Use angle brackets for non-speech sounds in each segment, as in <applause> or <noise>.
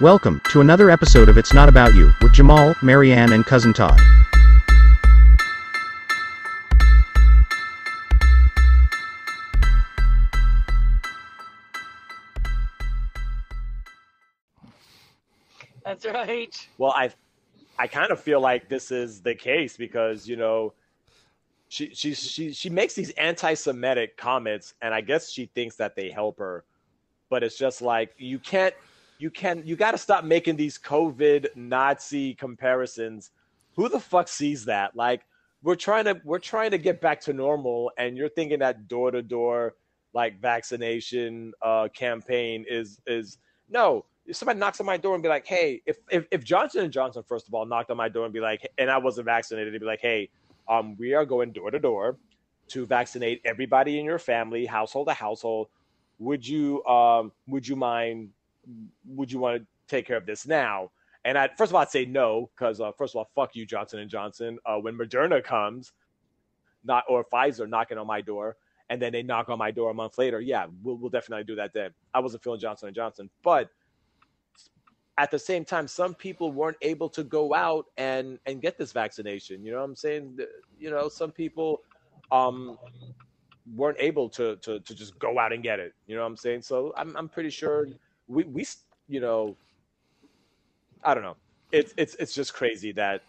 Welcome to another episode of It's Not About You with Jamal, Marianne, and Cousin Todd. That's right. Well, I, I kind of feel like this is the case because you know, she she she she makes these anti-Semitic comments, and I guess she thinks that they help her, but it's just like you can't, you can, you got to stop making these COVID Nazi comparisons. Who the fuck sees that? Like we're trying to we're trying to get back to normal, and you're thinking that door to door like vaccination uh, campaign is is no if somebody knocks on my door and be like, "Hey, if if, if Johnson and Johnson first of all knocked on my door and be like, and I wasn't vaccinated, they'd be like, "Hey, um, we are going door to door to vaccinate everybody in your family, household to household. Would you um would you mind? Would you want to take care of this now?" And I first of all, I'd say no because uh, first of all, fuck you, Johnson and Johnson. Uh, when Moderna comes, not or Pfizer knocking on my door, and then they knock on my door a month later, yeah, we'll, we'll definitely do that then. I wasn't feeling Johnson and Johnson, but at the same time, some people weren't able to go out and and get this vaccination. You know what I'm saying? You know, some people um weren't able to to to just go out and get it. You know what I'm saying? So I'm I'm pretty sure we we you know I don't know. It's it's it's just crazy that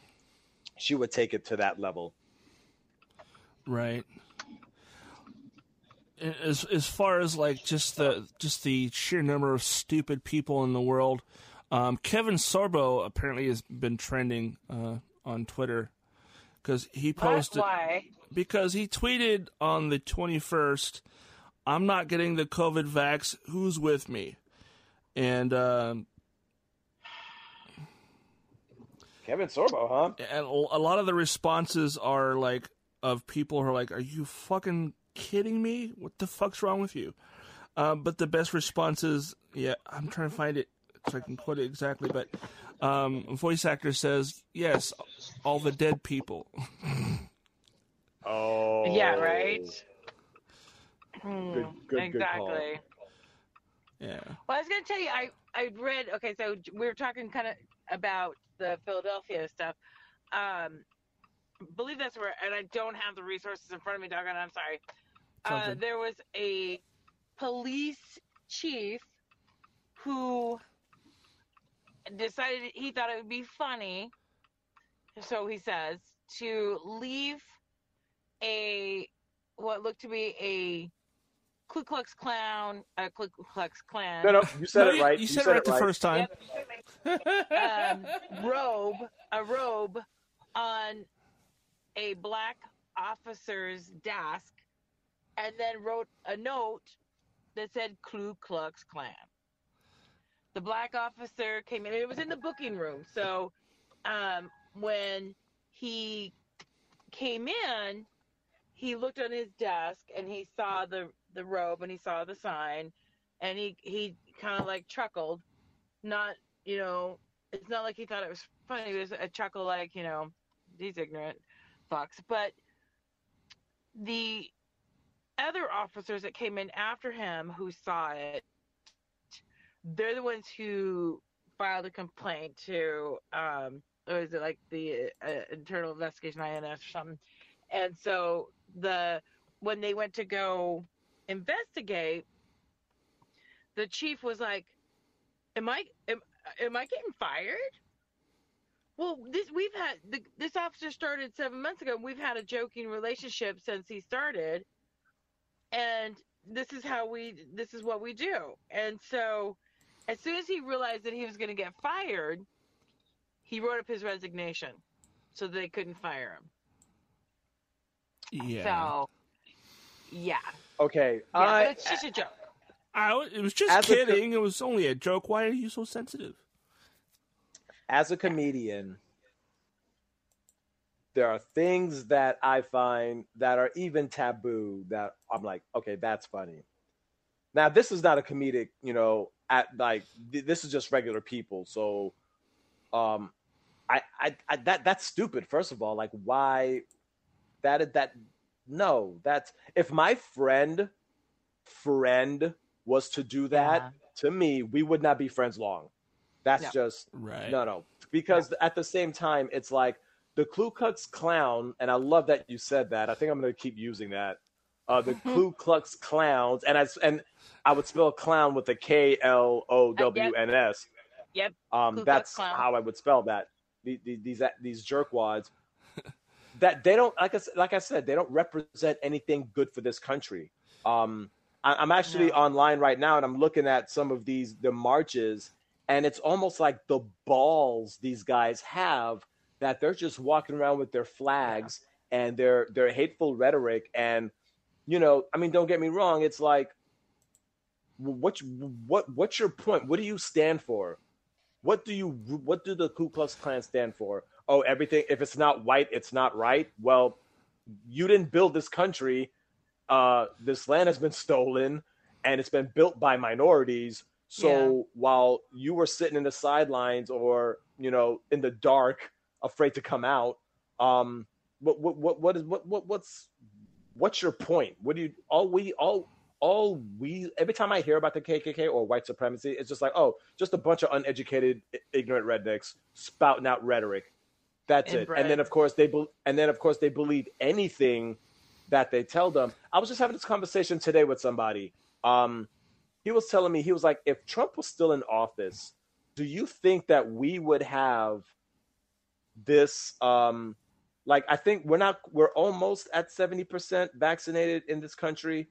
she would take it to that level. Right. As as far as like just the just the sheer number of stupid people in the world, um, Kevin Sorbo apparently has been trending uh, on Twitter because he posted Why? because he tweeted on the twenty first, "I'm not getting the COVID vax. Who's with me?" And um, Kevin Sorbo, huh? and a lot of the responses are like of people who are like, "Are you fucking kidding me? What the fuck's wrong with you?" Um, but the best response is, yeah, I'm trying to find it so I can quote it exactly, but um, voice actor says, "Yes, all the dead people." <laughs> Oh, Yeah, right. Good- good- good call. exactly. Yeah, Well, I was going to tell you, I I read. Okay, so we were talking kind of about the Philadelphia stuff. Um, believe that's where, and I don't have the resources in front of me, doggone. I'm sorry. Uh, there was a police chief who decided he thought it would be funny, so he says, to leave a what looked to be a Ku Klux Klan, a Ku Klux Klan No, no, you said No, it you- right. You, said, it right the first time. um, robe, a robe on a black officer's desk, and then wrote a note that said Ku Klux Klan. The black officer came in. It was in the booking room. So um, when he came in, he looked on his desk and he saw the the robe and he saw the sign, and he he kind of like chuckled, not you know, it's not like he thought it was funny. It was a chuckle like you know, these ignorant fucks. But the other officers that came in after him who saw it, they're the ones who filed a complaint to, um, or is it like the uh, Internal Investigation INS or something? And so the when they went to go investigate, the chief was like, "Am I am, am I getting fired?" Well, this we've had the, this officer started seven months ago. and We've had a joking relationship since he started, and this is how we this is what we do. And so, as soon as he realized that he was going to get fired, he wrote up his resignation, so they couldn't fire him. Yeah, So, yeah, Okay, yeah, I, but it's just a joke. I, it was just As a co- kidding. it was only a joke. Why are you so sensitive? as a comedian, there are things that I find that are even taboo that I'm like, okay, that's funny. Now, this is not a comedic, you know, at like th- this is just regular people. So, um, I, I, I that that's stupid. First of all, like why that that no, that's if my friend friend was to do that Yeah. to me, we would not be friends long. That's No. just Right. no, no. Because at the same time, it's like the Ku Klux Klan, and I love that you said that. I think I'm going to keep using that. Uh, the Ku <laughs> Klux Clowns, and I and I would spell clown with a K L O W N S. Yep. Um, Ku Klux that's Klan. how I would spell that. The- the- These these jerkwads that they don't like I like I said they don't represent anything good for this country. Um, I, I'm actually No. online right now and I'm looking at some of these the marches and it's almost like the balls these guys have that they're just walking around with their flags and their their hateful rhetoric. And you know I mean don't get me wrong it's like what what what's your point? What do you stand for? What do you what do the Ku Klux Klan stand for oh everything if it's not white it's not right. Well you didn't build this country uh this land has been stolen and it's been built by minorities. So Yeah. while you were sitting in the sidelines or you know in the dark afraid to come out um what what what what is what, what what's what's your point? What do you all we all all we every time i hear about the kkk or white supremacy it's just like oh just a bunch of uneducated ignorant rednecks spouting out rhetoric that's it. And then of course they be, and then of course they believe anything that they tell them. I was just having this conversation today with somebody. Um he was telling me he was like if trump was still in office do you think that we would have this um like i think we're not we're almost at 70% vaccinated in this country.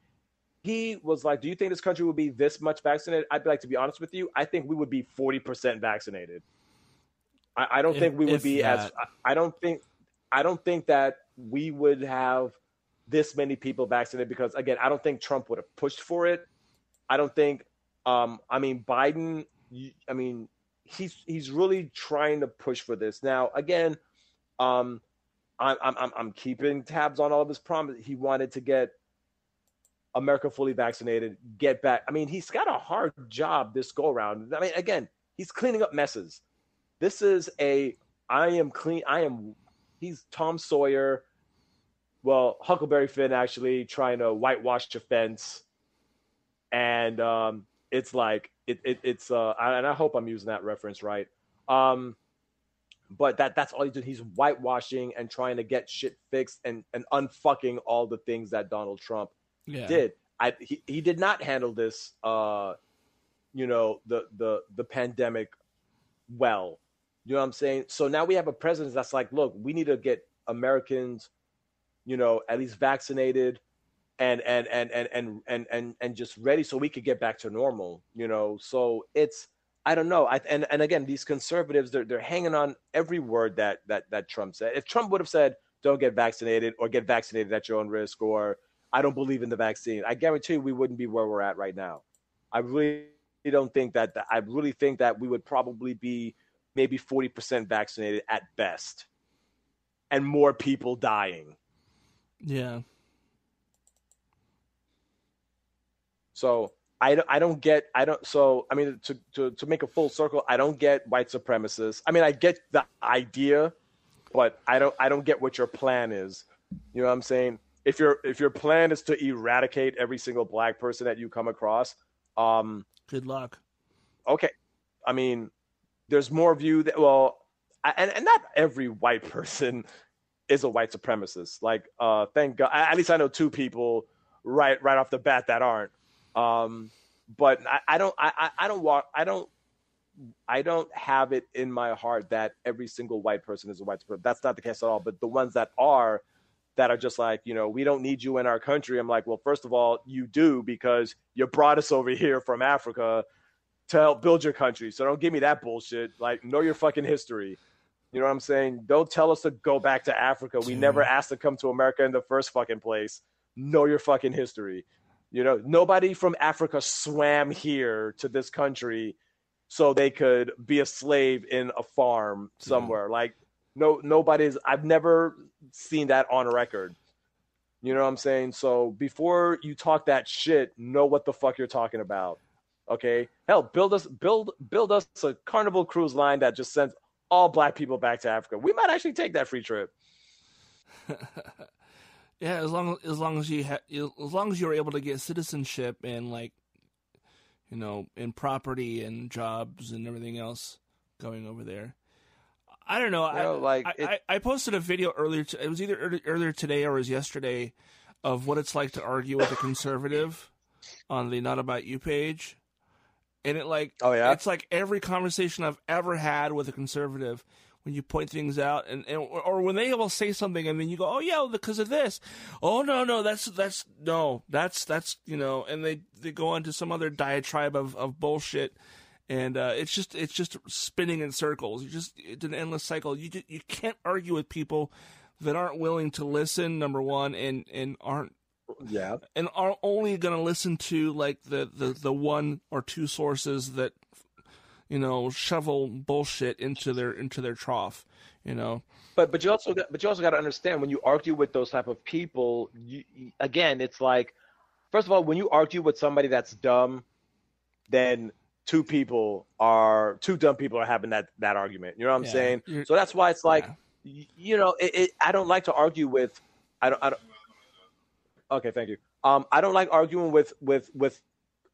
He was like do you think this country would be this much vaccinated? I'd like to be honest with you i think we would be 40% vaccinated i, I don't If- think we would be as that. I, I don't think i don't think that we would have this many people vaccinated because again i don't think trump would have pushed for it. I don't think um i mean biden i mean he's he's really trying to push for this. Now again um i'm i'm i'm, I'm keeping tabs on all of his promises he wanted to get america fully vaccinated get back. I mean he's got a hard job this go around. I mean again he's cleaning up messes this is a i am clean i am he's tom sawyer. Well huckleberry finn actually trying to whitewash the fence and um it's like it, it it's uh and i hope i'm using that reference right. Um but that that's all he's doing he's whitewashing and trying to get shit fixed and and unfucking all the things that donald trump Yeah. did. I he, he did not handle this uh you know the the the pandemic well you know what i'm saying? So now we have a president that's like look we need to get americans you know at least vaccinated and and and and and and and, and just ready so we could get back to normal you know? So it's i don't know. I, and and again these conservatives they're, they're hanging on every word that that that trump said. If trump would have said don't get vaccinated or get vaccinated at your own risk or i don't believe in the vaccine i guarantee you we wouldn't be where we're at right now. I really don't think that i really think that we would probably be maybe 40% vaccinated at best and more people dying Yeah. So I don't, I don't get I don't so I mean to, to to make a full circle I don't get white supremacists. I mean I get the idea, but I don't I don't get what your plan is. You know what I'm saying? If your if your plan is to eradicate every single black person that you come across, um Good luck. okay. I mean there's more of you that well and and not every white <laughs> person is a white supremacist. Like uh thank God at least I know two people right right off the bat that aren't. Um, but I, I don't I, I- don't walk I don't I don't have it in my heart that every single white person is a white supremacist. That's not the case at all. But the ones that are that are just like, you know, we don't need you in our country. I'm like, well, first of all, you do because you brought us over here from Africa to help build your country. So don't give me that bullshit. Like, know your fucking history. You know what I'm saying? Don't tell us to go back to Africa. We Yeah. never asked to come to America in the first fucking place. Know your fucking history. You know, nobody from Africa swam here to this country so they could be a slave in a farm somewhere. Like, no, nobody's. I've never seen that on record. You know what I'm saying? So before you talk that shit, know what the fuck you're talking about. Okay? Hell, build us, build, build us a Carnival cruise line that just sends all black people back to Africa. We might actually take that free trip. <laughs> Yeah, as long as long as you ha- as long as you're able to get citizenship and like, you know, and property and jobs and everything else. going over there. I don't know. You know, I, like, I, it- I, I posted a video earlier. T- it was either early, earlier today or it was yesterday of what it's like to argue with a conservative on the Not About You page, and it like Oh, yeah? it's like every conversation I've ever had with a conservative when you point things out and, and or when they will say something and then you go oh yeah well, because of this. Oh no no that's that's no that's that's you know and they they go on to some other diatribe of, of bullshit. And uh, it's just it's just spinning in circles. You just it's an endless cycle. You you can't argue with people that aren't willing to listen number one and and aren't Yeah. and are only going to listen to like the, the the one or two sources that you know shovel bullshit into their into their trough you know But but you also got, but you also got to understand when you argue with those type of people, you, again, it's like first of all, when you argue with somebody that's dumb, then two people are two dumb people are having that that argument. You know what I'm Yeah, saying? So that's why it's like Yeah. you know, it, it, I don't like to argue with I don't I don't Okay, thank you. Um I don't like arguing with with with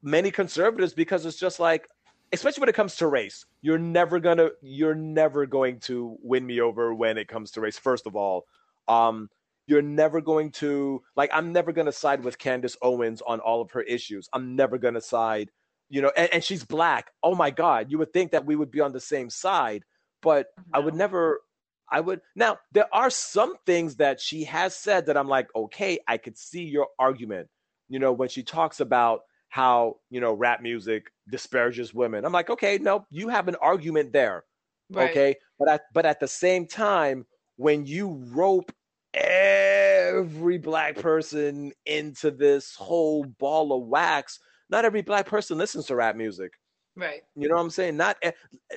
many conservatives because it's just like especially when it comes to race you're never gonna you're never going to win me over when it comes to race first of all. Um you're never going to like i'm never going to side with candace owens on all of her issues. I'm never going to side you know and, and she's black. Oh my god you would think that we would be on the same side but i would never i would now there are some things that she has said that i'm like okay i could see your argument you know when she talks about how you know rap music disparages women. I'm like okay no you have an argument there Right. okay? But at but at the same time when you rope every black person into this whole ball of wax not every black person listens to rap music Right. you know what i'm saying? Not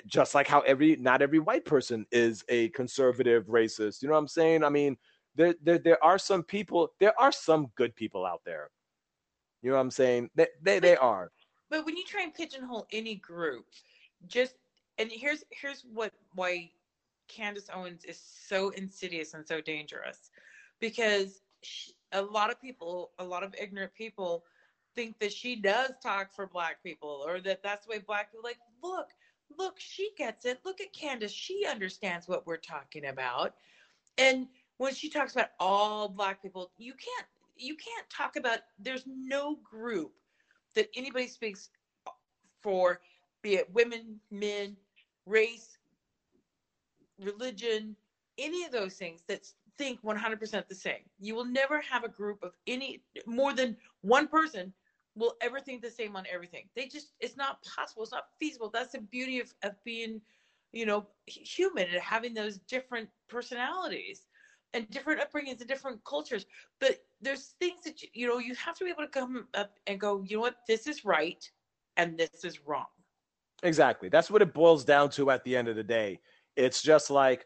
just like how every not every white person is a conservative racist you know what i'm saying? I mean there there, there are some people there are some good people out there. You know what i'm saying? They they, they are. But when you try and pigeonhole any group, just and here's here's what why Candace Owens is so insidious and so dangerous, because she, a lot of people, a lot of ignorant people, think that she does talk for black people or that that's the way black people like look look she gets it. Look at Candace. She understands what we're talking about. And when she talks about all black people you can't you can't talk about there's no group that anybody speaks for, be it women, men, race, religion, any of those things that think 100% the same. You will never have a group of any more than one person will ever think the same on everything. They just it's not possible. It's not feasible. That's the beauty of, of being, you know, human and having those different personalities and different upbringings and different cultures. But there's things that you, you know you have to be able to come up and go, you know what, this is right and this is wrong. Exactly. That's what it boils down to at the end of the day. It's just like,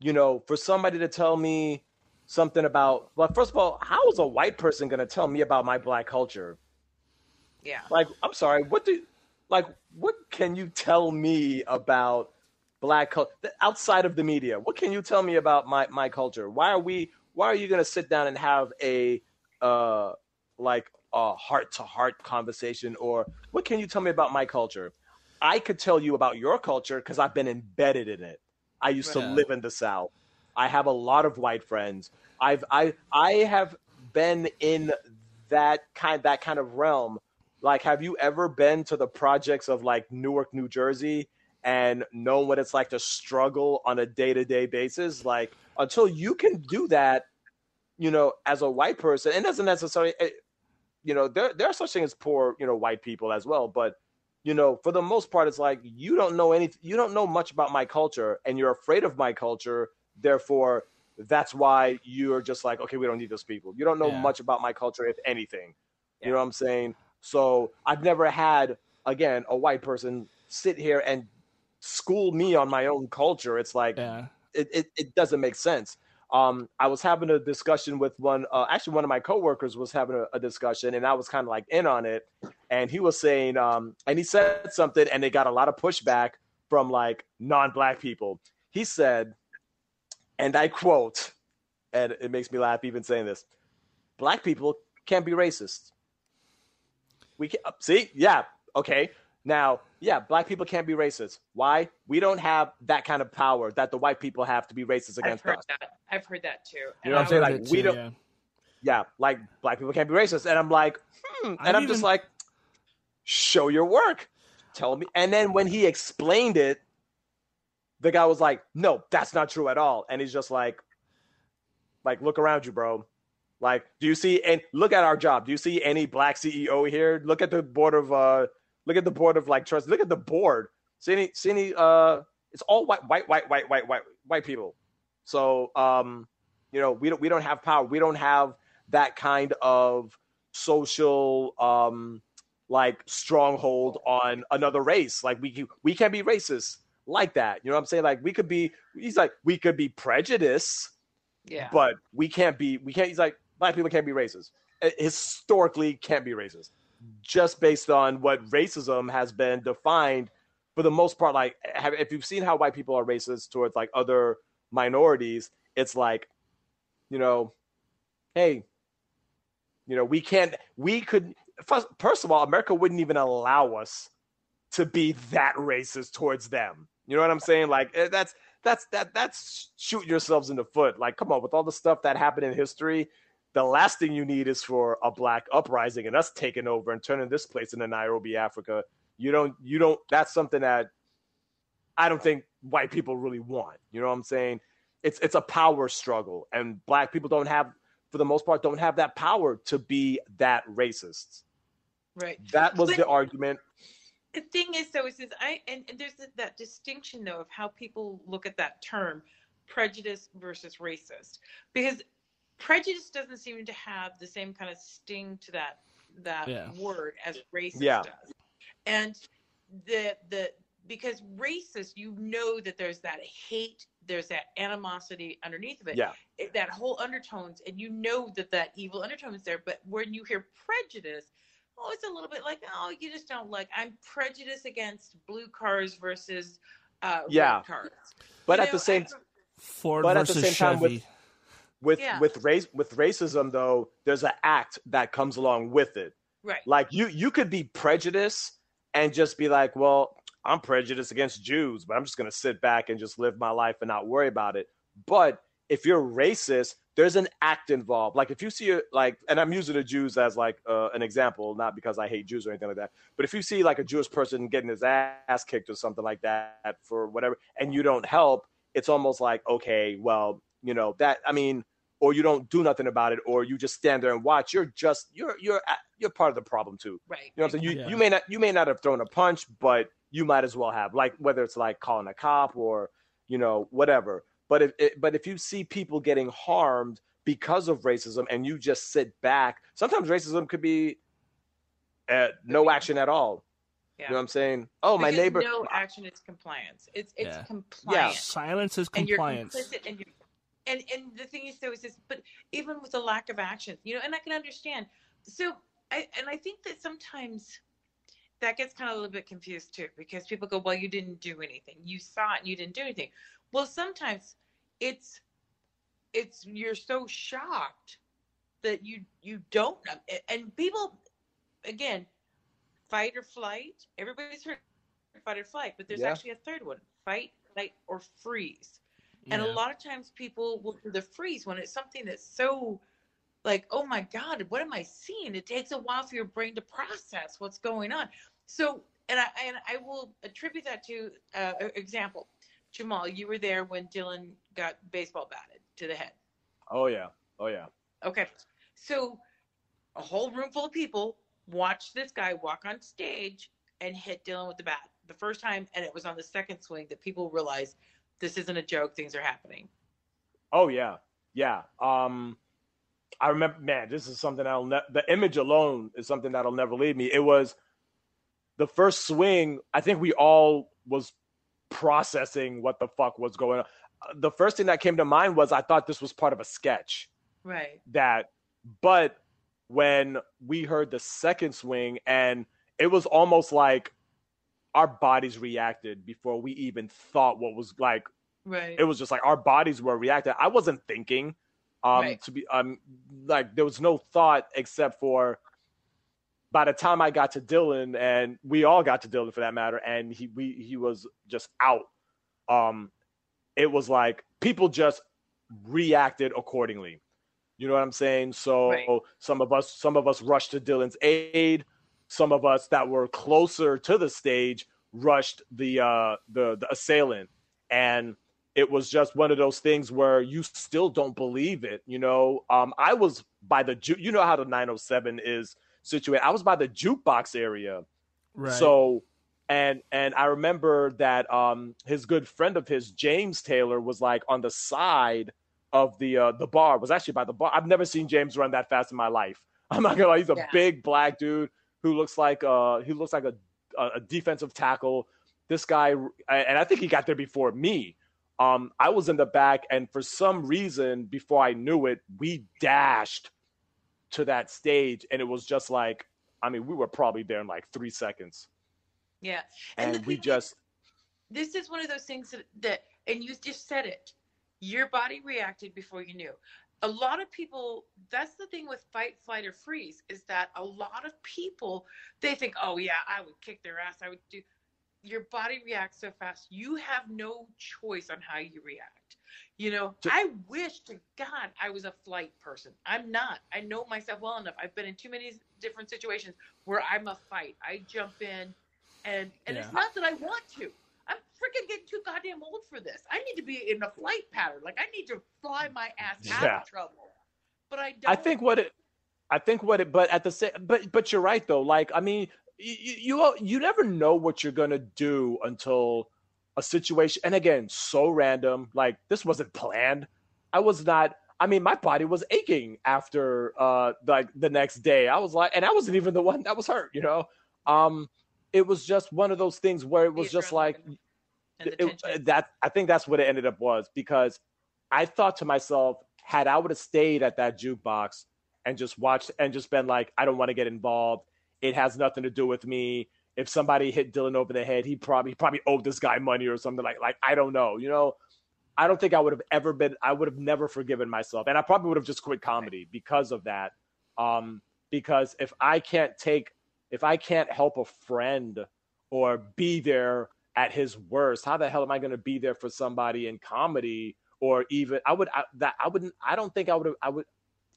you know, for somebody to tell me something about, well, first of all, how is a white person going to tell me about my black culture? Yeah. Like, I'm sorry, what do, like, what can you tell me about black culture outside of the media? What can you tell me about my, my culture? Why are we, why are you going to sit down and have a, uh, like a heart to heart conversation? Or what can you tell me about my culture? I could tell you about your culture because I've been embedded in it. I used to live in the South. I have a lot of white friends. I've I I have been in that kind that kind of realm. Like, have you ever been to the projects of like Newark, New Jersey, and known what it's like to struggle on a day to day basis? Like, until you can do that, you know, as a white person, and doesn't necessarily, eh, you know, there there are such things as poor, you know, white people as well, but you know, for the most part, it's like you don't know any, you don't know much about my culture, and you're afraid of my culture. Therefore, that's why you're just like, okay, we don't need those people. You don't know Yeah. much about my culture, if anything. Yeah. You know what I'm saying? So I've never had, again, a white person sit here and school me on my own culture. It's like yeah it, it, it doesn't make sense. Um, I was having a discussion with one, uh, actually, one of my coworkers was having a, a discussion, and I was kind of like in on it. And he was saying, um, and he said something, and they got a lot of pushback from like non black people. He said, and I quote, and it makes me laugh even saying this black people can't be racist. We can see, yeah, okay. Now, yeah, black people can't be racist. Why? We don't have that kind of power that the white people have to be racist against I've against heard us. that. I've heard that too. You know what I'm saying? Like, we too, don't- yeah. Yeah, like black people can't be racist. And I'm like, hmm. And I've I'm just like, show your work. Tell me. And then when he explained it, the guy was like, no, that's not true at all. And he's just like, like, look around you, bro. Like, do you see and look at our job? Do you see any black CEO here? Look at the board of uh look at the board of like trust. Look at the board. See any see any uh it's all white white white white white white white people. So um you know, we don't we don't have power. We don't have that kind of social um like stronghold on another race. Like we can, we can be racist like that. You know what I'm saying? Like we could be he's like we could be prejudiced yeah. but we can't be we can't he's like black people can't be racist. Uh, historically can't be racist. Just based on what racism has been defined for the most part like have, if you've seen how white people are racist towards like other minorities it's like you know hey you know we can't we could first, first of all america wouldn't even allow us to be that racist towards them. You know what i'm saying? Like eh, that's that's that that's shooting yourselves in the foot. Like, come on, with all the stuff that happened in history, the last thing you need is for a black uprising and us taking over and turning this place into Nairobi, Africa. You don't you don't that's something that I don't think white people really want. You know what I'm saying? It's it's a power struggle and black people don't have for the most part don't have that power to be that racist. right. That was But- the argument. The thing is, though, is this, I and, and there's that distinction though of how people look at that term, prejudice versus racist, because prejudice doesn't seem to have the same kind of sting to that that Yeah. word as racist Yeah. does, and the the because racist, you know that there's that hate, there's that animosity underneath of it, Yeah. it- that whole undertones, and you know that that evil undertone is there. But when you hear prejudice, oh, it's a little bit like, oh, you just don't like. I'm prejudiced against blue cars versus uh, Yeah. red cars. But You at the same Ford But at the versus same time, with- Chevy. With Yeah. with race with racism though, there's an act that comes along with it. right, Like you you could be prejudiced and just be like, well, I'm prejudiced against Jews, but I'm just gonna sit back and just live my life and not worry about it. But if you're racist, there's an act involved. Like if you see a, like, and I'm using the Jews as like uh, an example, not because I hate Jews or anything like that. But if you see like a Jewish person getting his ass kicked or something like that for whatever, and you don't help, it's almost like okay, well, you know that. I mean, or you don't do nothing about it, or you just stand there and watch. You're just you're you're you're part of the problem too. right. You know what I'm saying? You Yeah. you may not you may not have thrown a punch, but you might as well have. Like whether it's like calling a cop or you know whatever. But if it, but if you see people getting harmed because of racism and you just sit back, sometimes racism could be uh, no action at all. Yeah. You know what I'm saying? Oh, my neighbor. No action is compliance. It's it's Yeah. compliance. Silence is compliance. and you're compliance. complicit and you and and the thing is though is this but even with the lack of action you know and i can understand. So i and i think that sometimes that gets kind of a little bit confused too because people go well you didn't do anything. You saw it and you didn't do anything. Well sometimes it's it's you're so shocked that you you don't and people again fight or flight everybody's heard fight or flight but there's Yeah. actually a third one fight flight or freeze and a lot of times people will do the freeze when it's something that's so like, oh my God, what am I seeing? It takes a while for your brain to process what's going on. So, and I and I will attribute that to uh, example. Jamal, you were there when Dylan got baseball batted to the head. Oh yeah. Oh yeah. Okay. So a whole room full of people watched this guy walk on stage and hit Dylan with the bat the first time, and it was on the second swing that people realized this isn't a joke, things are happening. Oh yeah, yeah. Um, I remember, man. This is something I'll ne- the image alone is something that'll never leave me. It was the first swing. I think we all was processing what the fuck was going on. The first thing that came to mind was I thought this was part of a sketch. Right. That, but when we heard the second swing, and it was almost like our bodies reacted before we even thought what was like Right. it was just like our bodies were reacting. I wasn't thinking. Um Right. to be um like there was no thought except for by the time I got to Dylan, and we all got to Dylan for that matter, and he we he was just out. Um, it was like people just reacted accordingly. You know what I'm saying? So Right. some of us some of us rushed to Dylan's aid. Some of us that were closer to the stage rushed the uh the the assailant. And it was just one of those things where you still don't believe it you know? Um i was by the ju- you know how the 907 is situated. I was by the jukebox area. Right. so and and i remember that um his good friend of his james taylor was like on the side of the uh the bar was actually by the bar. I've never seen james run that fast in my life. I'm not gonna lie he's a Yeah. big black dude who looks like uh he looks like a a, defensive tackle. This guy and i think he got there before me. Um i was in the back and for some reason before i knew it we dashed to that stage and it was just like i mean we were probably there in like three seconds. Yeah. and, the we just this is one of those things that, that and you just said it. Your body reacted before you knew a lot of people that's the thing with fight flight or freeze is that a lot of people they think oh yeah i would kick their ass. I would do your body reacts so fast. You have no choice on how you react. You know Ju- i wish to god i was a flight person. I'm not. I know myself well enough. I've been in too many different situations where i'm a fight. I jump in and and it's not that i want to freaking getting too goddamn old for this i need to be in a flight pattern like i need to fly my ass out Yeah. of trouble but i don't I think what it, I think what it, but at the same, but but you're right though. Like I mean, you you, you never know what you're gonna do until a situation. And again, so random. Like this wasn't planned. I was not. I mean, my body was aching after uh like the next day. I was like, and I wasn't even the one that was hurt. You know, um, it was just one of those things where it was just like and the it- that I think that's what it ended up was because I thought to myself, had I would have stayed at that jukebox and just watched and just been like, I don't want to get involved. It has nothing to do with me. If somebody hit Dylan over the head, he probably he probably owed this guy money or something like like I don't know. You know, I don't think I would have ever been. I would have never forgiven myself, and I probably would have just quit comedy because of that. Um, because if I can't take, if I can't help a friend or be there at his worst, how the hell am I going to be there for somebody in comedy or even I would I, that I wouldn't I don't think I would I would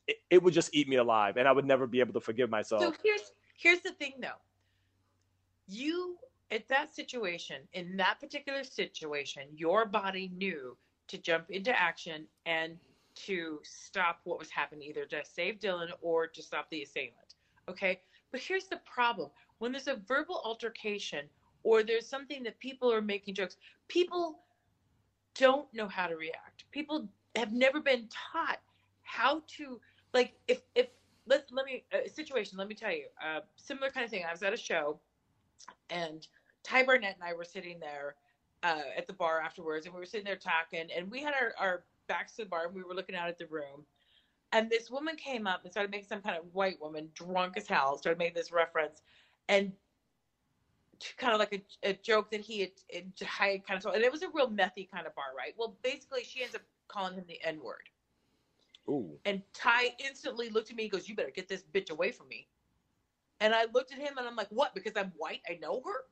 it, it would just eat me alive and I would never be able to forgive myself. So here's here's the thing though. You at that situation, in that particular situation, your body knew to jump into action and to stop what was happening, either to save Dylan or to stop the assailant. Okay. But here's the problem when there's a verbal altercation or there's something that people are making jokes, people don't know how to react. People have never been taught how to, like, if, if, let, let me a situation let me tell you uh, similar kind of thing. I was at a show and ty barnett and i were sitting there uh, at the bar afterwards and we were sitting there talking and we had our, our backs to the bar and we were looking out at the room. And this woman came up and started making some kind of white woman drunk as hell started making this reference and kind of like a, a joke that he had, had kind of told and it was a real methy kind of bar right well basically she ends up calling him the n-word Ooh. and Ty instantly looked at me and goes, You better get this bitch away from me. And I looked at him and I'm like, What? Because I'm white? I know her?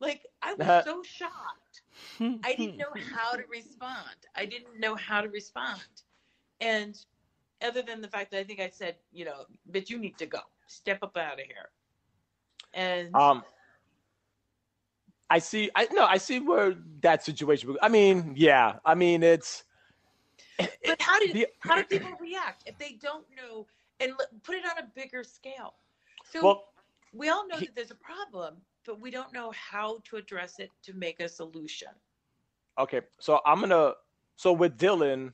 Like, I was so shocked. <laughs> I didn't know how to respond. I didn't know how to respond. And other than the fact that I think I said, you know, but you need to go. Step up out of here. And Um I see I no, I see where that situation I mean, yeah. I mean it's but how did the- how do people react if they don't know and put it on a bigger scale? So well we all know that there's a problem, but we don't know how to address it to make a solution. Okay, so I'm gonna. So with Dylan,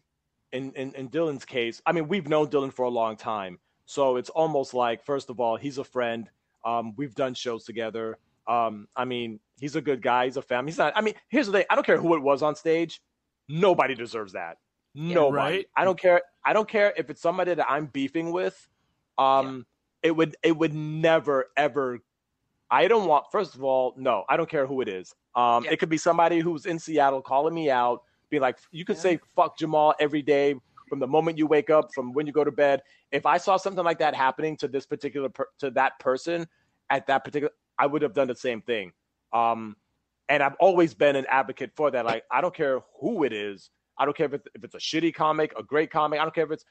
in, in in Dylan's case, I mean, we've known Dylan for a long time, so it's almost like, first of all, he's a friend. Um, we've done shows together. Um, I mean, he's a good guy. He's a family. He's not. I mean, here's the thing. I don't care who it was on stage. Nobody deserves that. Nobody. Right. I don't care. I don't care if it's somebody that I'm beefing with. Um, it would it would never ever. I don't want. First of all, no. I don't care who it is. Um, Yeah. it could be somebody who's in Seattle calling me out, be like, you could Yeah. say fuck Jamal every day, from the moment you wake up, from when you go to bed. If I saw something like that happening to this particular per- to that person at that particular, I would have done the same thing. Um, and I've always been an advocate for that. Like I don't care who it is. I don't care if it's, if it's a shitty comic, a great comic. I don't care if it's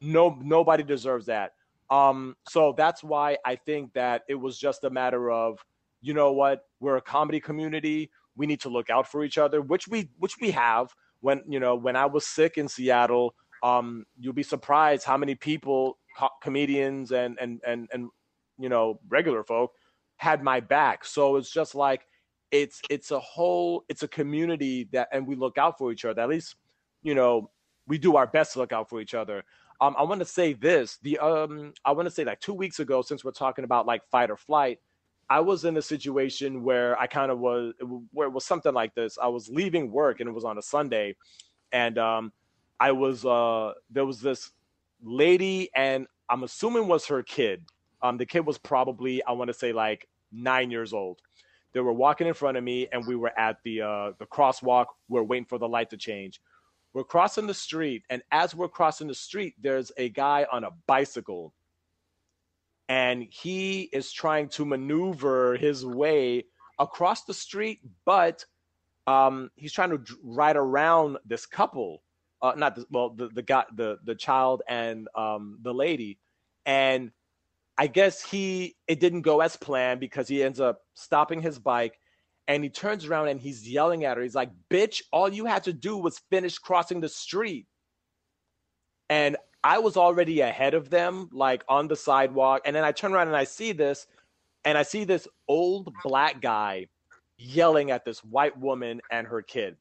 no nobody deserves that. Um, so that's why I think that it was just a matter of, you know what, we're a comedy community. We need to look out for each other, which we which we have. When you know when I was sick in Seattle, um, you'll be surprised how many people, co- comedians and and and and you know regular folk, had my back. So it's just like it's it's a whole it's a community that and we look out for each other. At least you know we do our best to look out for each other. Um, I want to say this. The um, I want to say like two weeks ago, since we're talking about like fight or flight, I was in a situation where I kind of was where it was something like this. I was leaving work and it was on a Sunday, and um, I was uh, there was this lady and I'm assuming was her kid. Um, the kid was probably I want to say like nine years old. They were walking in front of me, and we were at the uh, the crosswalk. We're waiting for the light to change. We're crossing the street, and as we're crossing the street, there's a guy on a bicycle, and he is trying to maneuver his way across the street, but um, he's trying to ride around this couple. Uh, not the, well, the the guy, the the child, and um, the lady, and I guess he it didn't go as planned because he ends up stopping his bike and he turns around and he's yelling at her. He's like, "Bitch, all you had to do was finish crossing the street." And I was already ahead of them, like on the sidewalk. And then I turn around and I see this, and I see this old black guy yelling at this white woman and her kid.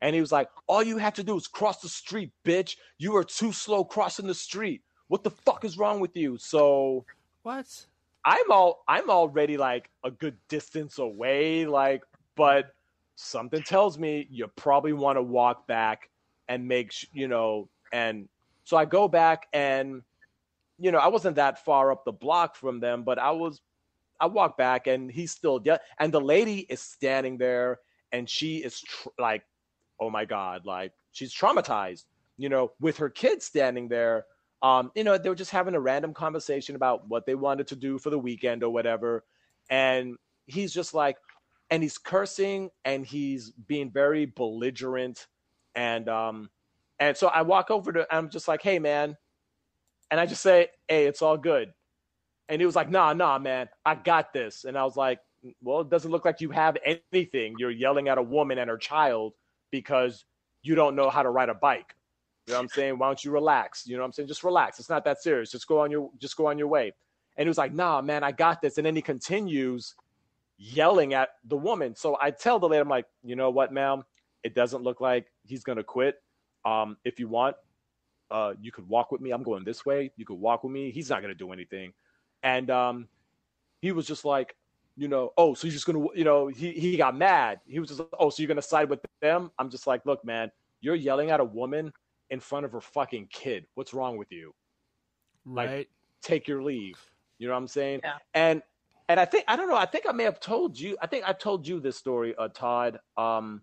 And he was like, All you have to do is cross the street, bitch. You are too slow crossing the street. What the fuck is wrong with you? So What? I'm all I'm already like a good distance away, like, but something tells me you probably want to walk back and make you know, and so I go back and you know, I wasn't that far up the block from them, but I was I walk back and he's still yeah, and the lady is standing there and she is tr- like, oh my god, like she's traumatized, you know, with her kid standing there um, you know, they were just having a random conversation about what they wanted to do for the weekend or whatever. And he's just like, and he's cursing and he's being very belligerent. And um, and so I walk over to I'm just like, hey man. And I just say, hey, it's all good. And he was like, nah, nah, man, I got this. And I was like, well, it doesn't look like you have anything. You're yelling at a woman and her child because you don't know how to ride a bike. Know what I'm saying? Why don't you relax? You know what I'm saying? Just relax. It's not that serious. Just go on your just go on your way. And he was like, nah, man, I got this. And then he continues yelling at the woman. So I tell the lady, I'm like, you know what, ma'am? It doesn't look like he's gonna quit. Um, if you want, uh, you could walk with me. I'm going this way. You could walk with me. He's not gonna do anything. And um, he was just like, you know, oh, so you're just gonna, you know, he he got mad. He was just, oh, so you're gonna side with them? I'm just like, look, man, you're yelling at a woman in front of her fucking kid. What's wrong with you? Like, Right. Take your leave. You know what I'm saying? Yeah. And and I think I don't know. I think I may have told you. I think I told you this story, uh, Todd, um,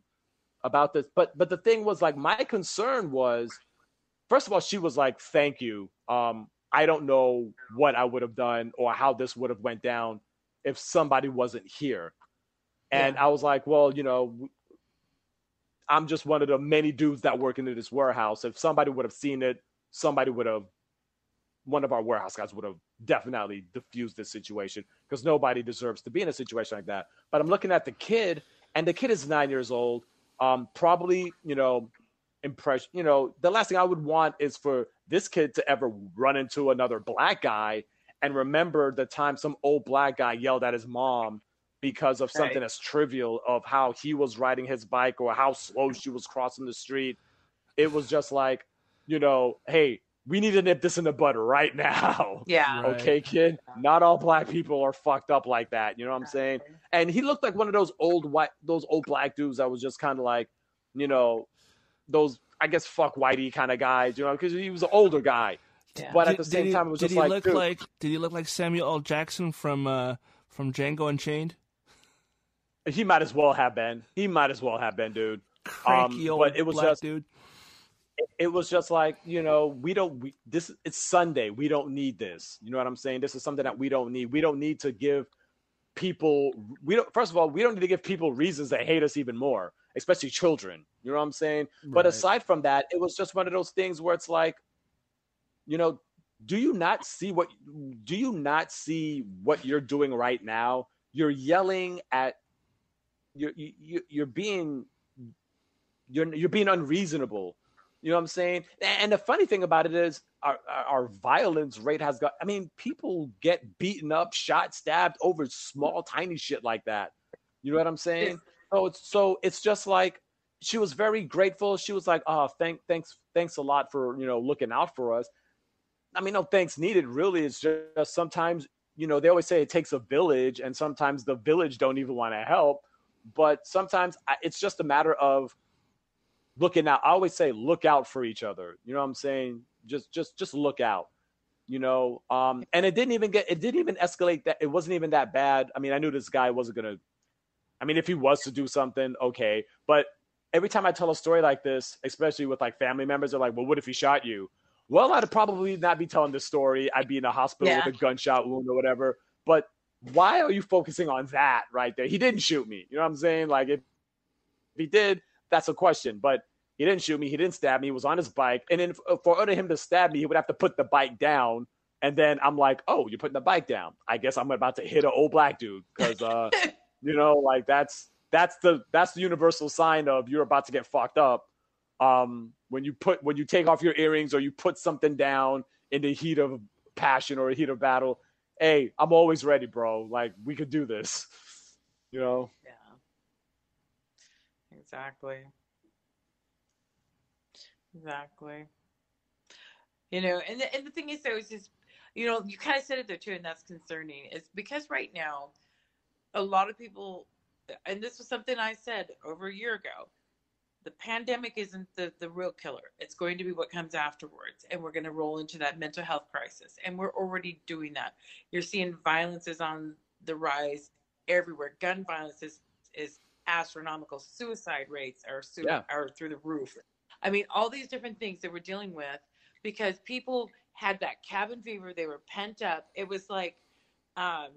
about this. But but the thing was like my concern was, first of all, she was like, "Thank you." Um, I don't know what I would have done or how this would have went down if somebody wasn't here. And I was like, well, you know, I'm just one of the many dudes that work into this warehouse. If somebody would have seen it, somebody would have, one of our warehouse guys would have definitely diffused this situation because nobody deserves to be in a situation like that. But I'm looking at the kid, and the kid is nine years old. Um, probably, you know, impression. You know, the last thing I would want is for this kid to ever run into another black guy and remember the time some old black guy yelled at his mom because of something Right. as trivial of how he was riding his bike or how slow she was crossing the street. It was just like, you know, hey, we need to nip this in the bud right <laughs> now. Yeah. Right. Okay, kid. Not all black people are fucked up like that. You know what I'm saying? And he looked like one of those old white, those old black dudes that was just kind of like, you know, those I guess fuck whitey kind of guys. You know, because he was an older guy. Yeah. But at Did- the same did he, time, it was did just he like, look dude, like did he look like Samuel L. Jackson from uh from Django Unchained? He might as well have been. He might as well have been, dude. Cranky Um, old but it was black just- dude. it, it was just like you know we don't we, this it's sunday. We don't need this. You know what i'm saying? This is something that we don't need. We don't need to give people we don't first of all we don't need to give people reasons to hate us even more especially children. You know what i'm saying? But aside from that it was just one of those things where it's like you know do you not see what do you not see what you're doing right now? You're yelling at you're you, you're being you're you're being unreasonable. You know what i'm saying? And the funny thing about it is our, our our violence rate has got i mean people get beaten up shot stabbed over small tiny shit like that. You know what i'm saying? So it's so it's just like she was very grateful. She was like oh thank thanks thanks a lot for you know looking out for us. I mean no thanks needed really. It's just sometimes you know they always say it takes a village and sometimes the village don't even want to help but sometimes I- it's just a matter of looking out. I always say look out for each other. You know what i'm saying? Just just just look out you know? Um and it didn't even get it didn't even escalate that it wasn't even that bad. I mean i knew this guy wasn't gonna i mean if he was to do something okay. But every time i tell a story like this especially with like family members they're like well what if he shot you? Well i'd probably not be telling this story. I'd be in a hospital Yeah. with a gunshot wound or whatever. But why are you focusing on that right there he didn't shoot me you know what i'm saying like if if he did, that's a question. But he didn't shoot me. He didn't stab me. He was on his bike. And then for order him to stab me, he would have to put the bike down. And then I'm like, oh, you're putting the bike down. I guess I'm about to hit an old black dude because, uh, <laughs> you know, like that's that's the that's the universal sign of you're about to get fucked up. Um, when you put when you take off your earrings or you put something down in the heat of passion or heat of battle. Hey, I'm always ready, bro. Like we could do this. <laughs> You know. Yeah. Exactly. Exactly. You know, and the, and the thing is, though, is just, you know, you kind of said it there too, and that's concerning. Is because right now, a lot of people, and this was something I said over a year ago. The pandemic isn't the, the real killer. It's going to be what comes afterwards. And we're going to roll into that mental health crisis. And we're already doing that. You're seeing violence is on the rise everywhere. Gun violence is, is astronomical. Suicide rates are, su- Yeah. are through the roof. I mean, all these different things that we're dealing with because people had that cabin fever. They were pent up. It was like um,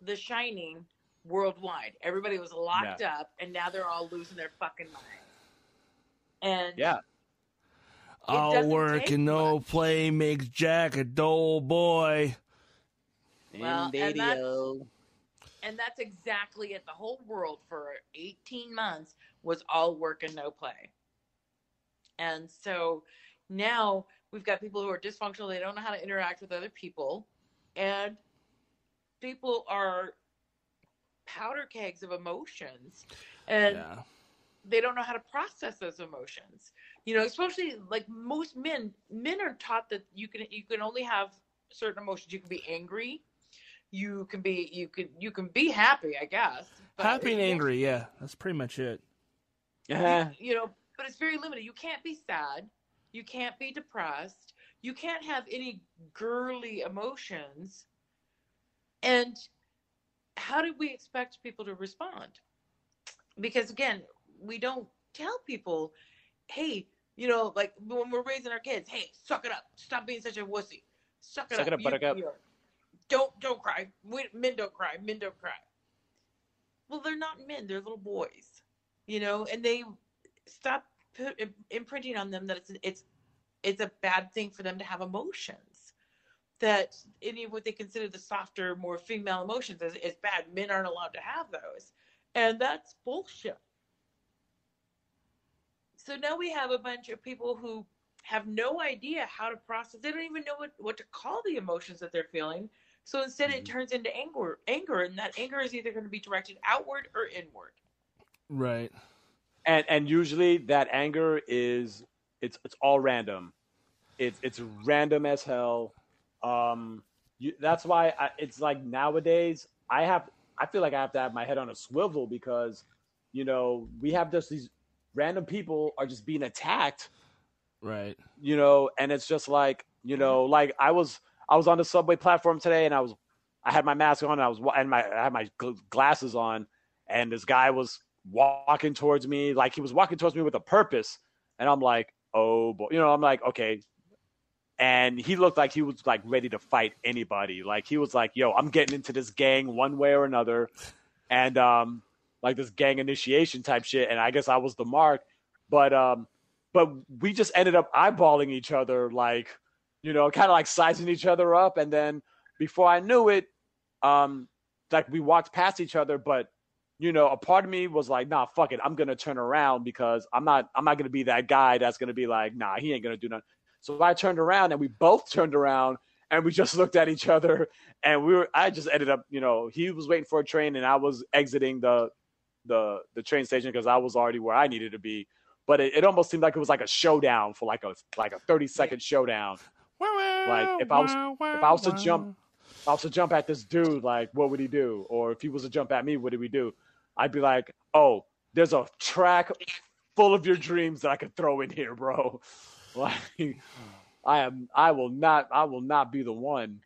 The Shining worldwide. Everybody was locked up, and now they're all losing their fucking minds. And Yeah. All work take and no much. play makes Jack a dull boy. Well, and that's- and that's exactly it. The whole world for 18 months was all work and no play. And so now we've got people who are dysfunctional. They don't know how to interact with other people. And people are powder kegs of emotions. And Yeah. They don't know how to process those emotions. You know, especially like most men, men are taught that you can you can only have certain emotions. You can be angry, you can be you can you can be happy, I guess. but Happy and angry, yeah. That's pretty much it. Yeah. You, you know, but it's very limited. You can't be sad, you can't be depressed, you can't have any girly emotions. And how do we expect people to respond? Because again, we don't tell people, hey, you know, like when we're raising our kids, hey, suck it up, stop being such a wussy, suck it Suck up, it up, You- buttercup. you know, don't don't cry. We, men don't cry. Men don't cry. Well, they're not men; they're little boys, you know, and they stop put, imprinting on them that it's it's it's a bad thing for them to have emotions. That any of what they consider the softer, more female emotions is, is bad. Men aren't allowed to have those, and that's bullshit. So now we have a bunch of people who have no idea how to process. They don't even know what, what to call the emotions that they're feeling. So instead, it Mhm. turns into anger. Anger, and that anger is either going to be directed outward or inward. Right. and and usually that anger is it's it's all random it's it's random as hell um you, that's why I, it's like nowadays i have i feel like i have to have my head on a swivel because you know we have just these random people are just being attacked Right. you know and it's just like you know like i was i was on the subway platform today and i was i had my mask on and i was and my i had my glasses on and this guy was walking towards me like he was walking towards me with a purpose and i'm like oh boy, you know, I'm like, okay. And he looked like he was like ready to fight anybody. Like he was like, yo, I'm getting into this gang one way or another. And um like this gang initiation type shit. And I guess I was the mark. But um but we just ended up eyeballing each other like, you know, kind of like sizing each other up. And then before I knew it, um, like we walked past each other, but you know, a part of me was like, nah, fuck it. I'm gonna turn around because I'm not I'm not gonna be that guy that's gonna be like, nah, he ain't gonna do nothing. So I turned around and we both turned around and we just <laughs> looked at each other and we were I just ended up, you know, he was waiting for a train and I was exiting the the the train station because I was already where I needed to be. But it, it almost seemed like it was like a showdown for like a like a 30 second showdown. Like if I was if I was to jump if I was to jump at this dude, like what would he do? Or if he was to jump at me, what did we do? I'd be like, oh, there's a track full of your dreams that I could throw in here, bro. <laughs> Like I am I will not I will not be the one.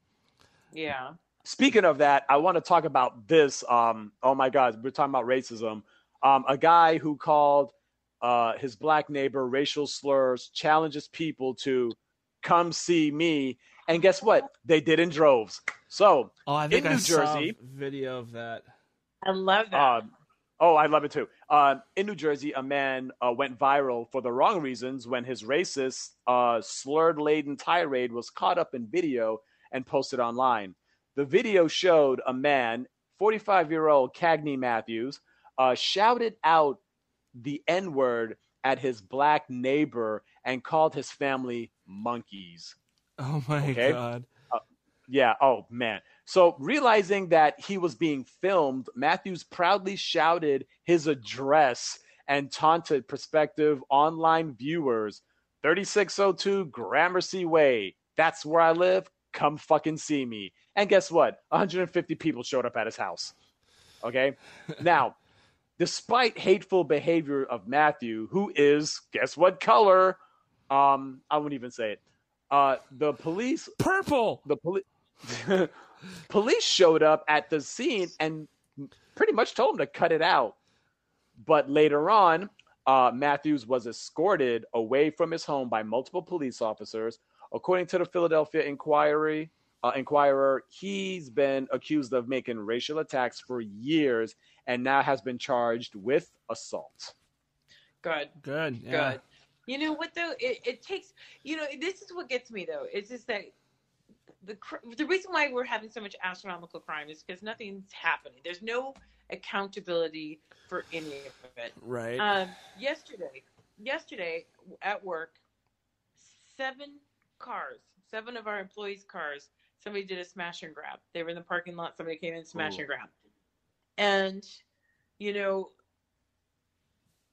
Yeah. Speaking of that, I want to talk about this. Um, oh my God, we're talking about racism. Um, a guy who called uh, his black neighbor racial slurs challenges people to come see me, and guess what? They did in droves. So Oh, I think in I New saw Jersey- a video of that. I love that. Uh, oh, I love it too. Uh, in New Jersey, a man uh, went viral for the wrong reasons when his racist, uh, slurred laden tirade was caught up in video and posted online. The video showed a man, 45 year old Cagney Matthews, uh, shouted out the N word at his black neighbor and called his family monkeys. Oh my Okay. god. Yeah. Oh man. So realizing that he was being filmed, Matthews proudly shouted his address and taunted prospective online viewers. 3602 Gramercy Way. That's where I live. Come fucking see me. And guess what? 150 people showed up at his house. Okay. <laughs> now, despite hateful behavior of Matthew, who is guess what color? Um, I won't even say it. Uh, the police Purple. the police <laughs> police showed up at the scene and pretty much told him to cut it out. But later on, uh, Matthews was escorted away from his home by multiple police officers. According to the Philadelphia Inquiry, uh, Inquirer, he's been accused of making racial attacks for years and now has been charged with assault. Good. Good. Yeah. Good. You know what though? It, it takes. You know, this is what gets me though. It's just that the the reason why we're having so much astronomical crime is because nothing's happening. There's no accountability for any of it. Right. Um, yesterday, yesterday at work, seven cars, seven of our employees' cars, somebody did a smash and grab. They were in the parking lot. Somebody came in, smash Ooh. and grab. And you know,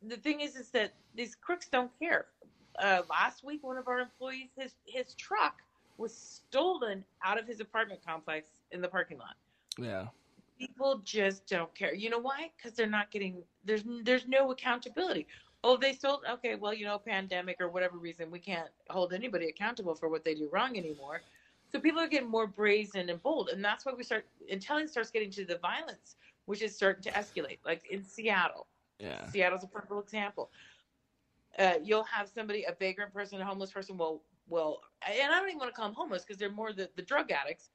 the thing is, is that these crooks don't care. Uh, last week, one of our employees, his his truck was stolen out of his apartment complex in the parking lot yeah. people just don't care. You know why? Because they're not getting there's there's no accountability. Oh, they sold. Okay, well, you know, pandemic or whatever reason, we can't hold anybody accountable for what they do wrong anymore. So people are getting more brazen and bold, and that's why we start it starts getting to the violence, which is starting to escalate. Like in Seattle, Yeah. Seattle's a perfect example. Uh, you'll have somebody, a vagrant person, a homeless person, will will, and I don't even want to call them homeless because they're more the, the drug addicts.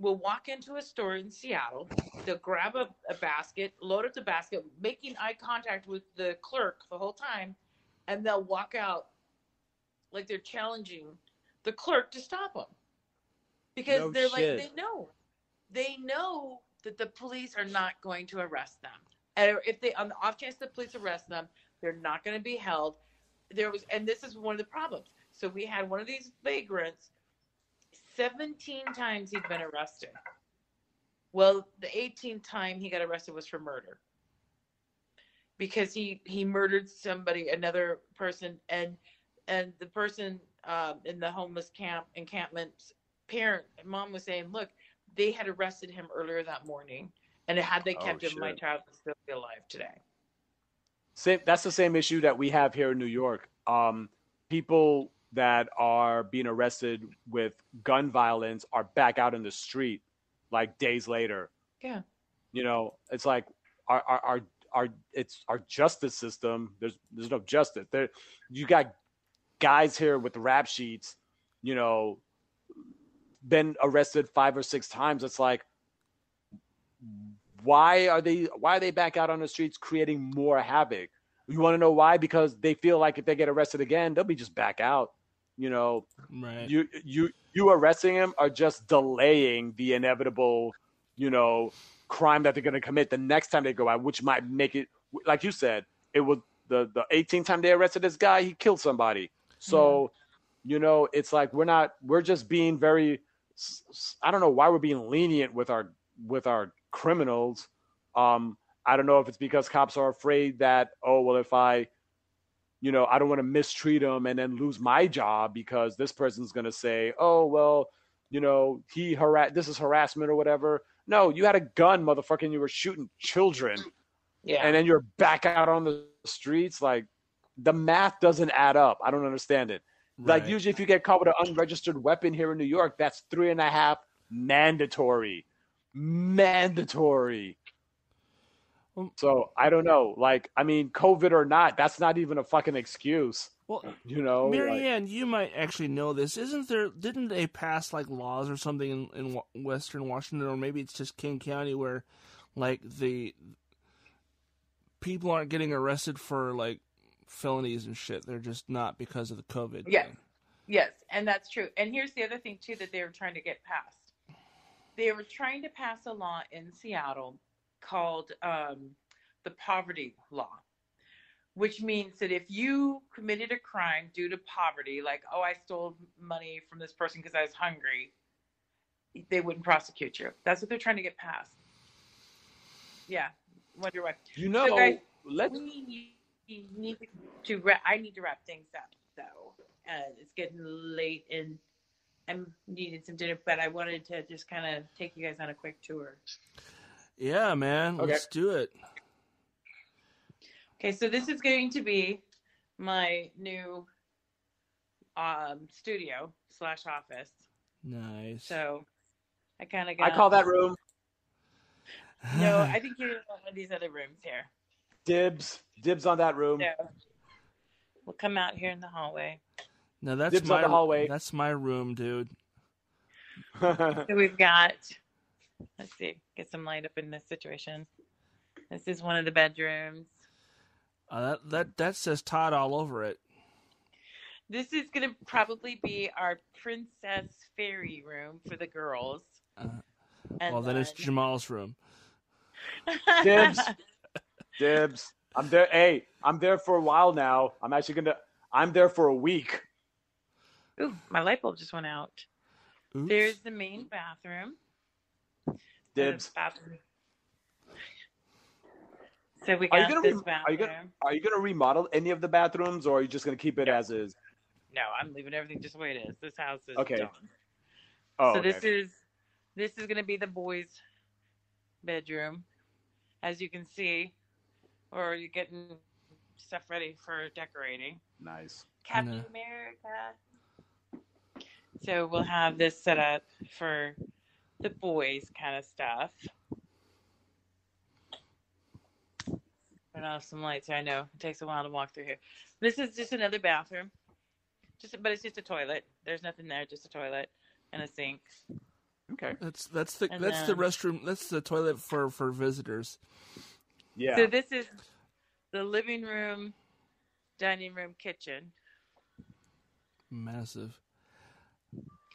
Will walk into a store in Seattle, they'll grab a, a basket, load up the basket, making eye contact with the clerk the whole time, and they'll walk out like they're challenging the clerk to stop them because No they're shit. like they know, they know that the police are not going to arrest them. And if they, on the off chance the police arrest them, they're not going to be held. There was, and this is one of the problems. So we had one of these vagrants. Seventeen times he'd been arrested. Well, the 18th time he got arrested was for murder because he he murdered somebody, another person, and and the person um, in the homeless camp encampment's parent mom was saying, look, they had arrested him earlier that morning, and had they Oh, kept him, my child would still be alive today. Same, that's the same issue that we have here in New York. Um, people that are being arrested with gun violence are back out in the street like days later. Yeah. You know, it's like our our our, our it's our justice system. There's there's no justice. There you got guys here with rap sheets, you know, been arrested five or six times. It's like, why are they why are they back out on the streets creating more havoc? You want to know why? Because they feel like if they get arrested again, they'll be just back out. You know, Right. you you you arresting him are just delaying the inevitable, you know, crime that they're going to commit the next time they go out, which might make it like you said, it was the the 18th time they arrested this guy, he killed somebody. So, you know, it's like we're not we're just being very i don't know why we're being lenient with our with our criminals. Um I don't know if it's because cops are afraid that oh well if I you know, I don't want to mistreat him and then lose my job because this person's going to say, "Oh, well, you know, he harass this is harassment or whatever." No, you had a gun, motherfucker, and you were shooting children, Yeah. and then you're back out on the streets. Like the math doesn't add up. I don't understand it. Like usually, if you get caught with an unregistered weapon here in New York, that's three and a half mandatory, mandatory. Well- So I don't know. Like, I mean, COVID or not, that's not even a fucking excuse. Well, You know, like- Marianne, you might actually know this. Isn't there? Didn't they pass like laws or something in, in Western Washington, or maybe it's just King County, where like the people aren't getting arrested for like felonies and shit. They're just not because of the COVID. Yes. thing. Yes, and that's true. And here's the other thing too that they were trying to get passed. They were trying to pass a law in Seattle called um, the poverty law, which means that if you committed a crime due to poverty, like oh I stole money from this person because I was hungry, they wouldn't prosecute you. That's what they're trying to get past. Yeah, wonder why. you know, guys- let We need to wrap. I need to wrap things up though. Uh, it's getting late and I'm needing some dinner, but I wanted to just kind of take you guys on a quick tour. Yeah, man. Okay. Let's do it. Okay, so this is going to be my new um, studio slash office. Nice. So I kind of I call that room No, <laughs> I think you're in one of these other rooms here. dibs. Dibs on that room. So we'll come out here in the hallway. no, that's Dibs on my the hallway. That's my room, dude. So we've got, let's see, get some light up in this situation. This is one of the bedrooms. Uh, that that that says Todd all over it. This is going to probably be our princess fairy room for the girls. Uh, well, then it's Jamal's room. <laughs> Dibs. Dibs. I'm there. Hey, I'm there for a while now. I'm actually gonna. I'm there for a week. Ooh, my light bulb just went out. Oops. There's the main bathroom. Dibs. So we Are you got gonna this re- bathroom. are you gonna- Are you gonna remodel any of the bathrooms, or are you just gonna keep it No. as is? No, I'm leaving everything just the way it is. This house is Okay. done. Oh, so okay. this is this is going to be the boys' bedroom, as you can see, or you're getting stuff ready for decorating. nice. Captain America. So we'll have this set up for the boys' kind of stuff. Turn off some lights. here. I know it takes a while to walk through here. This is just another bathroom, just but it's just a toilet. There's nothing there, just a toilet and a sink. Okay. That's that's the And that's the restroom. That's the toilet for for visitors. Yeah. So this is the living room, dining room, kitchen. Massive.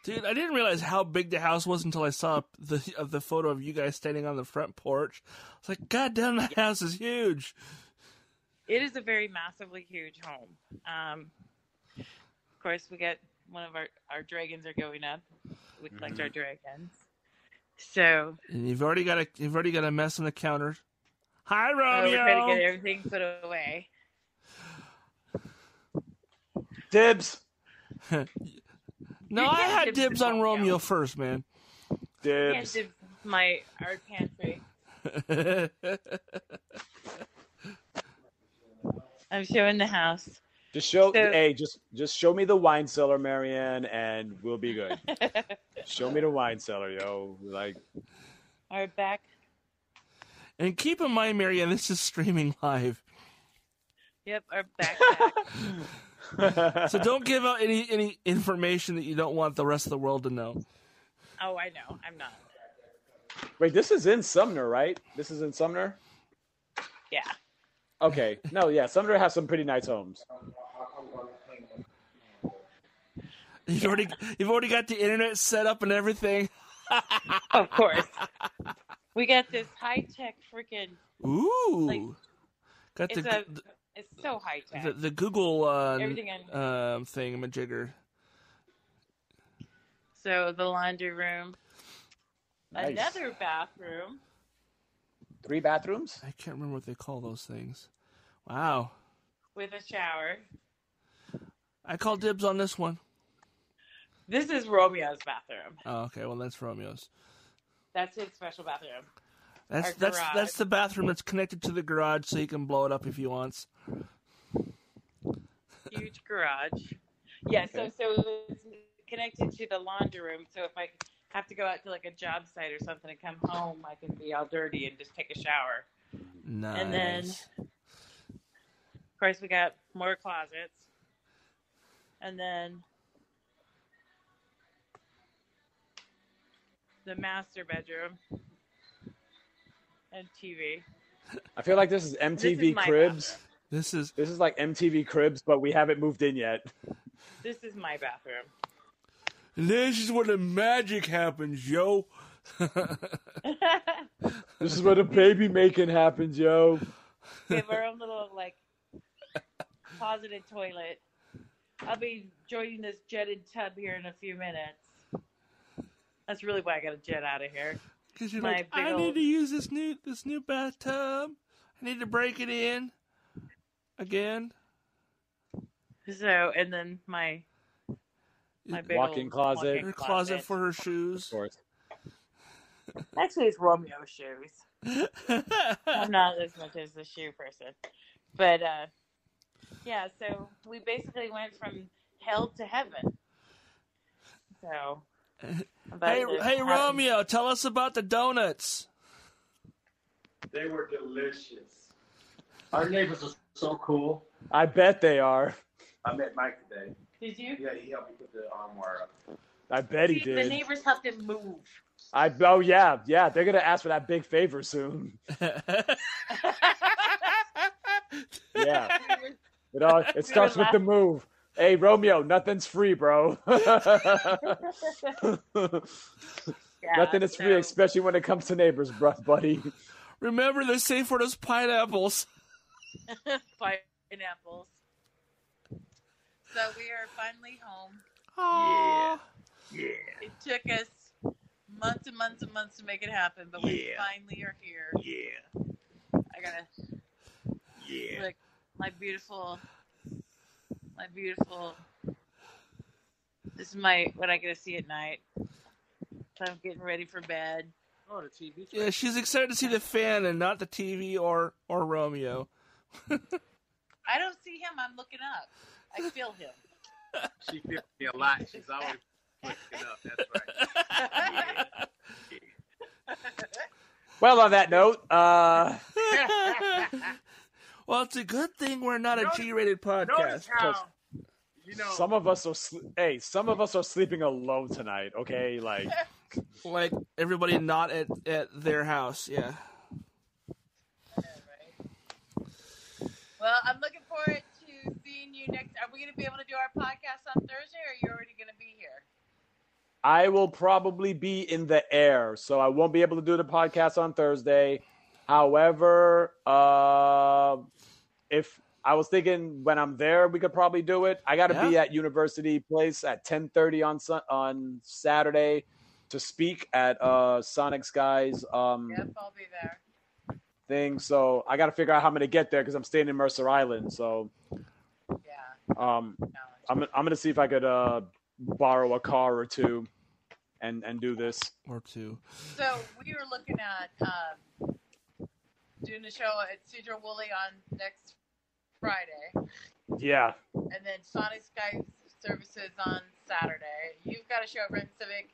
Dude, I didn't realize how big the house was until I saw the of the photo of you guys standing on the front porch. It's like, God damn, that house is huge. It is a very massively huge home. Um, of course, we get one of our our dragons are going up. We collect our dragons. So And you've already got a you've already got a mess on the counter. Hi, uh, we're trying to get everything put away. Dibs. <laughs> no, You I had dibs dibs on Romeo. Romeo first, man. Can't Dibs. my art pantry. <laughs> I'm showing the house. Just show. So- hey, just just show me the wine cellar, Marianne, and we'll be good. <laughs> show me the wine cellar, yo. Like, our back. and keep in mind, Marianne, this is streaming live. Yep, our <laughs> backpack. <laughs> So don't give out any any information that you don't want the rest of the world to know. Oh, I know. I'm not. Wait, this is in Sumner, right? This is in Sumner. Yeah. Okay. No, yeah, Sumner has some pretty nice homes. You've already you've already got the internet set up and everything. <laughs> Of course. we got this high tech freaking. Ooh, Like, got It's the, a. It's so high tech. the the Google uh, Everything in- um thing majigger. So the laundry room, Nice. another bathroom. Three bathrooms. I can't remember what they call those things. Wow, with a shower. I call dibs on this one. This is Romeo's bathroom. Oh, okay, well that's Romeo's. That's his special bathroom. That's that's garage. that's the bathroom that's connected to the garage, so he can blow it up if he wants. Huge garage. Yeah, so so it's connected to the laundry room. So if I have to go out to like a job site or something and come home, I can be all dirty and just take a shower. Nice. And then- Of course, we got more closets, and then the master bedroom and TV. I feel like this is MTV is my Cribs. this is This is like MTV Cribs, but we haven't moved in yet. This is my bathroom. this is where the magic happens, yo. <laughs> This is where the baby making happens, yo. we have our own little like closet and toilet. I'll be joining this jetted tub here in a few minutes. That's really why I got to jet out of here. Because you're My like, I old- need to use this new this new bathtub. I need to break it in again. So, and then my my big Walk-in closet. walk-in Her closet for her shoes. Of course. Actually, it's Romeo shoes. I'm <laughs> not as much as the shoe person, but uh, yeah. So we basically went from hell to heaven. So. But hey, hey. Romeo, tell us about the donuts. They were delicious. Our neighbors are so cool. I bet they are. I met Mike today. Did you? Yeah, he helped me put the armoire up. I bet he See, the neighbors helped him move. I oh yeah, yeah. They're gonna ask for that big favor soon. <laughs> Yeah. <laughs> It all it starts with the move. Hey Romeo, nothing's free, bro. <laughs> Yeah, Nothing is free, so- especially when it comes to neighbors, bro, buddy. Remember the safe word is pineapples. <laughs> pineapples. So we are finally home. Ah. Aw. Yeah. It took us months and months and months to make it happen, but we finally are here. Yeah. I gotta Yeah. look my beautiful, my beautiful. This is my what I get to see at night. So I'm getting ready for bed. Oh, the TV. Yeah, she's excited to see the fan and not the TV or or Romeo. <laughs> I don't see him. I'm looking up. I feel him. She feels me a lot. She's always looking up. That's right. Well, on that note, uh, <laughs> well, it's a good thing we're not a Notice- G-rated podcast. Notice how, you know, some of us are sl- hey, some of us are sleeping alone tonight. Okay, like <laughs> Like everybody not at at their house. Yeah. Well, I'm looking forward to seeing you next. Are we going to be able to do our podcast on Thursday, or are you already going to be here? I will probably be in the air, so I won't be able to do the podcast on Thursday. However, uh, if I was thinking when I'm there, we could probably do it. I got to be at University Place at 10:30 on Sun- on Saturday to speak at uh, Sonic Skies um, Yep, I'll be there. thing. So I got to figure out how I'm gonna get there because I'm staying in Mercer Island. So Yeah, um, challenge. I'm I'm gonna see if I could uh, borrow a car or two and and do this. Or two. So we were looking at um, doing a show at Sedro-Woolley on next Friday, Yeah. and then Sonic Sky Services on Saturday. You've got a show at Rent Civic.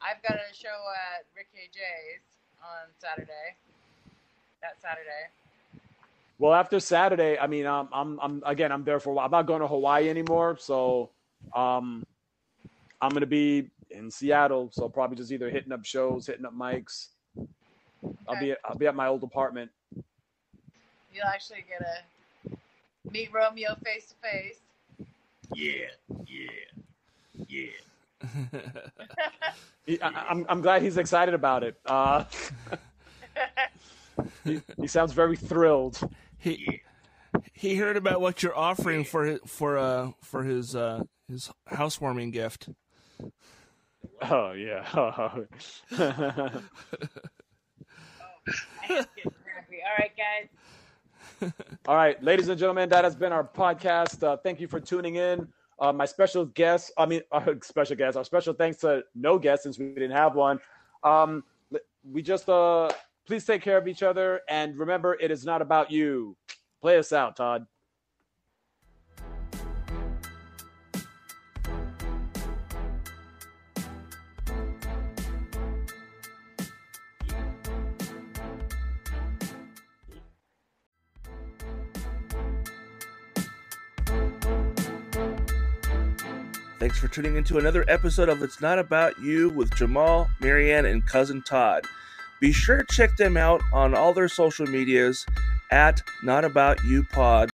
I've got a show at Ricky J's on Saturday. That Saturday. Well, after Saturday, I mean, um, I'm, I'm again, I'm there for a while. I'm not going to Hawaii anymore, so um, I'm gonna be in Seattle. So probably just either hitting up shows, hitting up mics. I'll be, I'll be at my old apartment. You'll actually get to meet Romeo face to face. Yeah, yeah, yeah. He, I, I'm, I'm glad he's excited about it. Uh, <laughs> he, he sounds very thrilled. he he heard about what you're offering for his, for uh for his uh his housewarming gift. Oh yeah. <laughs> <laughs> I am getting happy. All right, guys. All right, ladies and gentlemen, that has been our podcast. Uh, thank you for tuning in. Uh, my special guest, I mean, our <laughs> special guest, our special thanks to no guest since we didn't have one. Um, we just, uh, please take care of each other. And remember, it is not about you. Play us out, Todd. Thanks for tuning into another episode of It's Not About You with Jamal, Marianne, and cousin Todd. Be sure to check them out on all their social medias at Not About You Pod